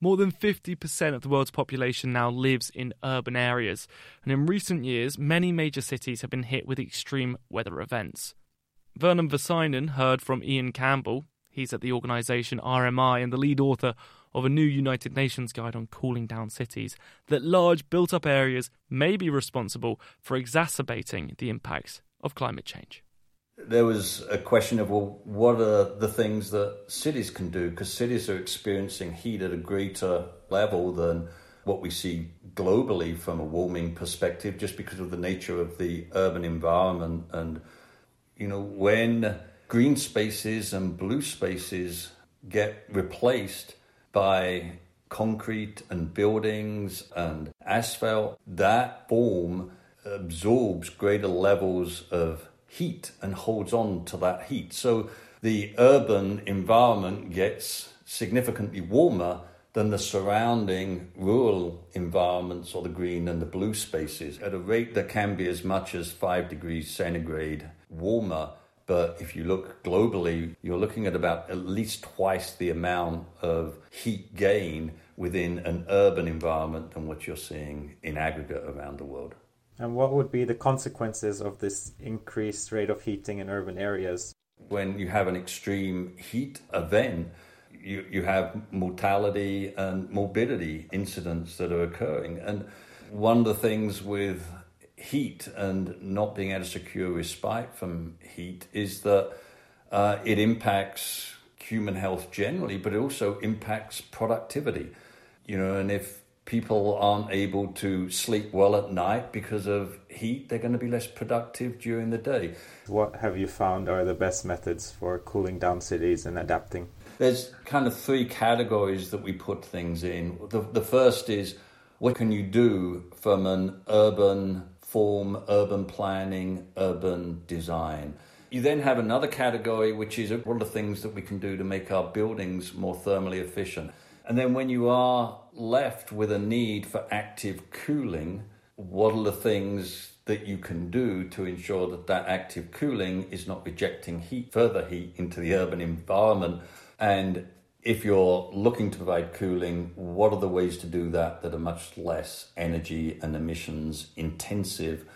More than 50% of the world's population now lives in urban areas, and in recent years, many major cities have been hit with extreme weather events. Vernon Versainen heard from Ian Campbell, he's at the organisation RMI and the lead author of a new United Nations guide on cooling down cities, that large built up areas may be responsible for exacerbating the impacts of climate change there was a question of well, what are the things that cities can do? Because cities are experiencing heat at a greater level than what we see globally from a warming perspective, just because of the nature of the urban environment. And, you know, when green spaces and blue spaces get replaced by concrete and buildings and asphalt, that form absorbs greater levels of heat and holds on to that heat. So the urban environment gets significantly warmer than the surrounding rural environments or the green and the blue spaces at a rate that can be as much as 5 degrees centigrade warmer. But if you look globally, you're looking at about at least twice the amount of heat gain within an urban environment than what you're seeing in aggregate around the world. And what would be the consequences of this increased rate of heating in urban areas? When you have an extreme heat event, you, you have mortality and morbidity incidents that are occurring. And one of the things with heat and not being able to secure respite from heat is that uh, it impacts human health generally, but it also impacts productivity. You know, and if people aren't able to sleep well at night because of heat, they're going to be less productive during the day. What have you found are the best methods for cooling down cities and adapting? There's kind of three categories that we put things in. The, the first is what can you do from an urban form, urban planning, urban design? You then have another category, which is what are the things that we can do to make our buildings more thermally efficient? And then when you are left with a need for active cooling, what are the things that you can do to ensure that that active cooling is not rejecting heat, further heat into the urban environment? And if you're looking to provide cooling, what are the ways to do that that are much less energy and emissions intensive?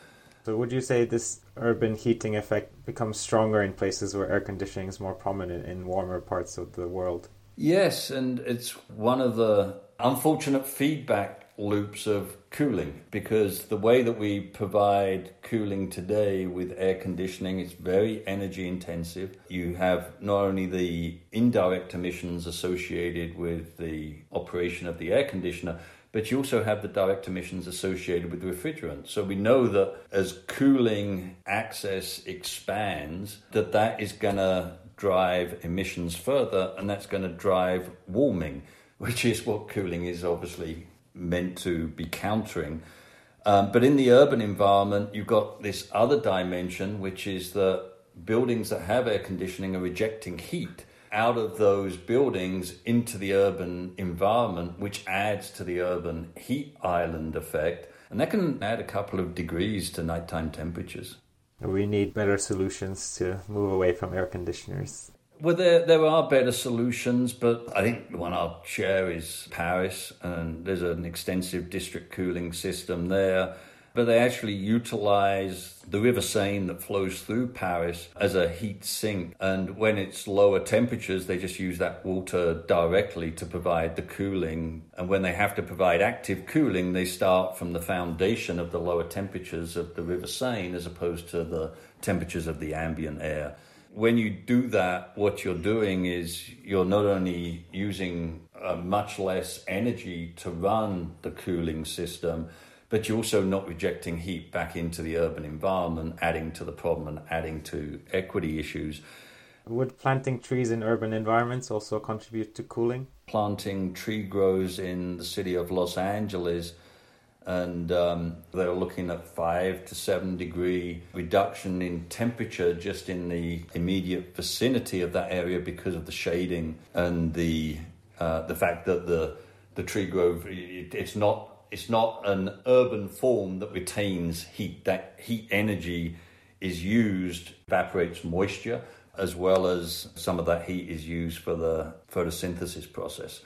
So, would you say this urban heating effect becomes stronger in places where air conditioning is more prominent in warmer parts of the world? Yes, and it's one of the unfortunate feedback loops of cooling because the way that we provide cooling today with air conditioning is very energy intensive. You have not only the indirect emissions associated with the operation of the air conditioner, but you also have the direct emissions associated with the refrigerant. So we know that as cooling access expands, that that is going to drive emissions further, and that's going to drive warming, which is what cooling is obviously meant to be countering. Um, but in the urban environment, you've got this other dimension, which is that buildings that have air conditioning are rejecting heat out of those buildings into the urban environment, which adds to the urban heat island effect. And that can add a couple of degrees to nighttime temperatures. We need better solutions to move away from air conditioners. Well, there, there are better solutions, but I think the one I'll share is Paris, and there's an extensive district cooling system there but they actually utilize the River Seine that flows through Paris as a heat sink. And when it's lower temperatures, they just use that water directly to provide the cooling. And when they have to provide active cooling, they start from the foundation of the lower temperatures of the River Seine as opposed to the temperatures of the ambient air. When you do that, what you're doing is you're not only using uh, much less energy to run the cooling system, but you're also not rejecting heat back into the urban environment, adding to the problem and adding to equity issues. Would planting trees in urban environments also contribute to cooling? Planting tree grows in the city of Los Angeles, and um, they're looking at five to seven degree reduction in temperature just in the immediate vicinity of that area because of the shading and the uh, the fact that the the tree grove it, it's not it's not an urban form that retains heat. That heat energy is used, evaporates moisture, as well as some of that heat is used for the photosynthesis process.